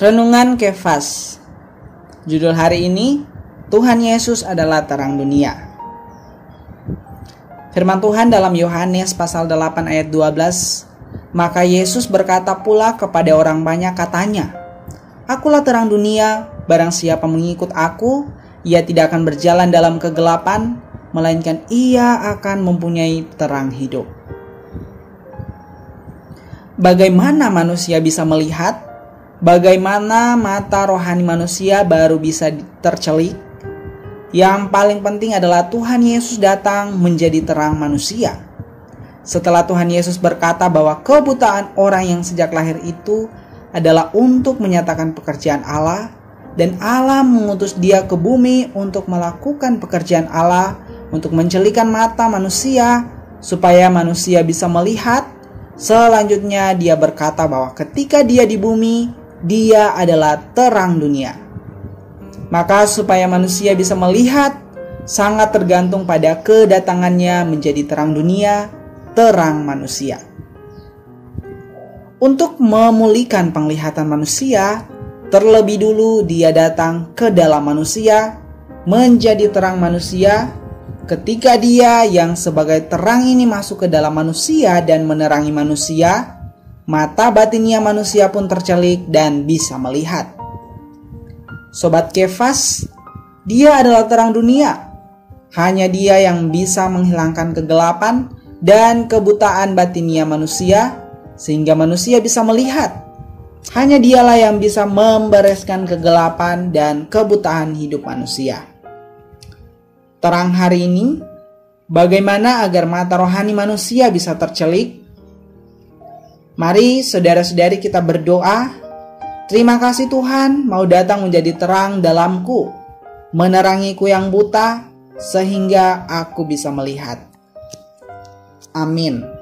Renungan Kefas. Judul hari ini Tuhan Yesus adalah terang dunia. Firman Tuhan dalam Yohanes pasal 8 ayat 12 Maka Yesus berkata pula kepada orang banyak katanya Akulah terang dunia Barang siapa mengikut aku Ia tidak akan berjalan dalam kegelapan Melainkan ia akan mempunyai terang hidup Bagaimana manusia bisa melihat Bagaimana mata rohani manusia baru bisa tercelik? Yang paling penting adalah Tuhan Yesus datang menjadi terang manusia. Setelah Tuhan Yesus berkata bahwa kebutaan orang yang sejak lahir itu adalah untuk menyatakan pekerjaan Allah, dan Allah mengutus Dia ke bumi untuk melakukan pekerjaan Allah, untuk mencelikan mata manusia, supaya manusia bisa melihat. Selanjutnya, Dia berkata bahwa ketika Dia di bumi, dia adalah terang dunia. Maka supaya manusia bisa melihat sangat tergantung pada kedatangannya menjadi terang dunia, terang manusia. Untuk memulihkan penglihatan manusia, terlebih dulu dia datang ke dalam manusia, menjadi terang manusia. Ketika dia yang sebagai terang ini masuk ke dalam manusia dan menerangi manusia, mata batinnya manusia pun tercelik dan bisa melihat. Sobat Kefas, dia adalah terang dunia. Hanya dia yang bisa menghilangkan kegelapan dan kebutaan batinnya manusia sehingga manusia bisa melihat. Hanya dialah yang bisa membereskan kegelapan dan kebutaan hidup manusia. Terang hari ini, bagaimana agar mata rohani manusia bisa tercelik Mari saudara-saudari kita berdoa. Terima kasih Tuhan mau datang menjadi terang dalamku, menerangiku yang buta sehingga aku bisa melihat. Amin.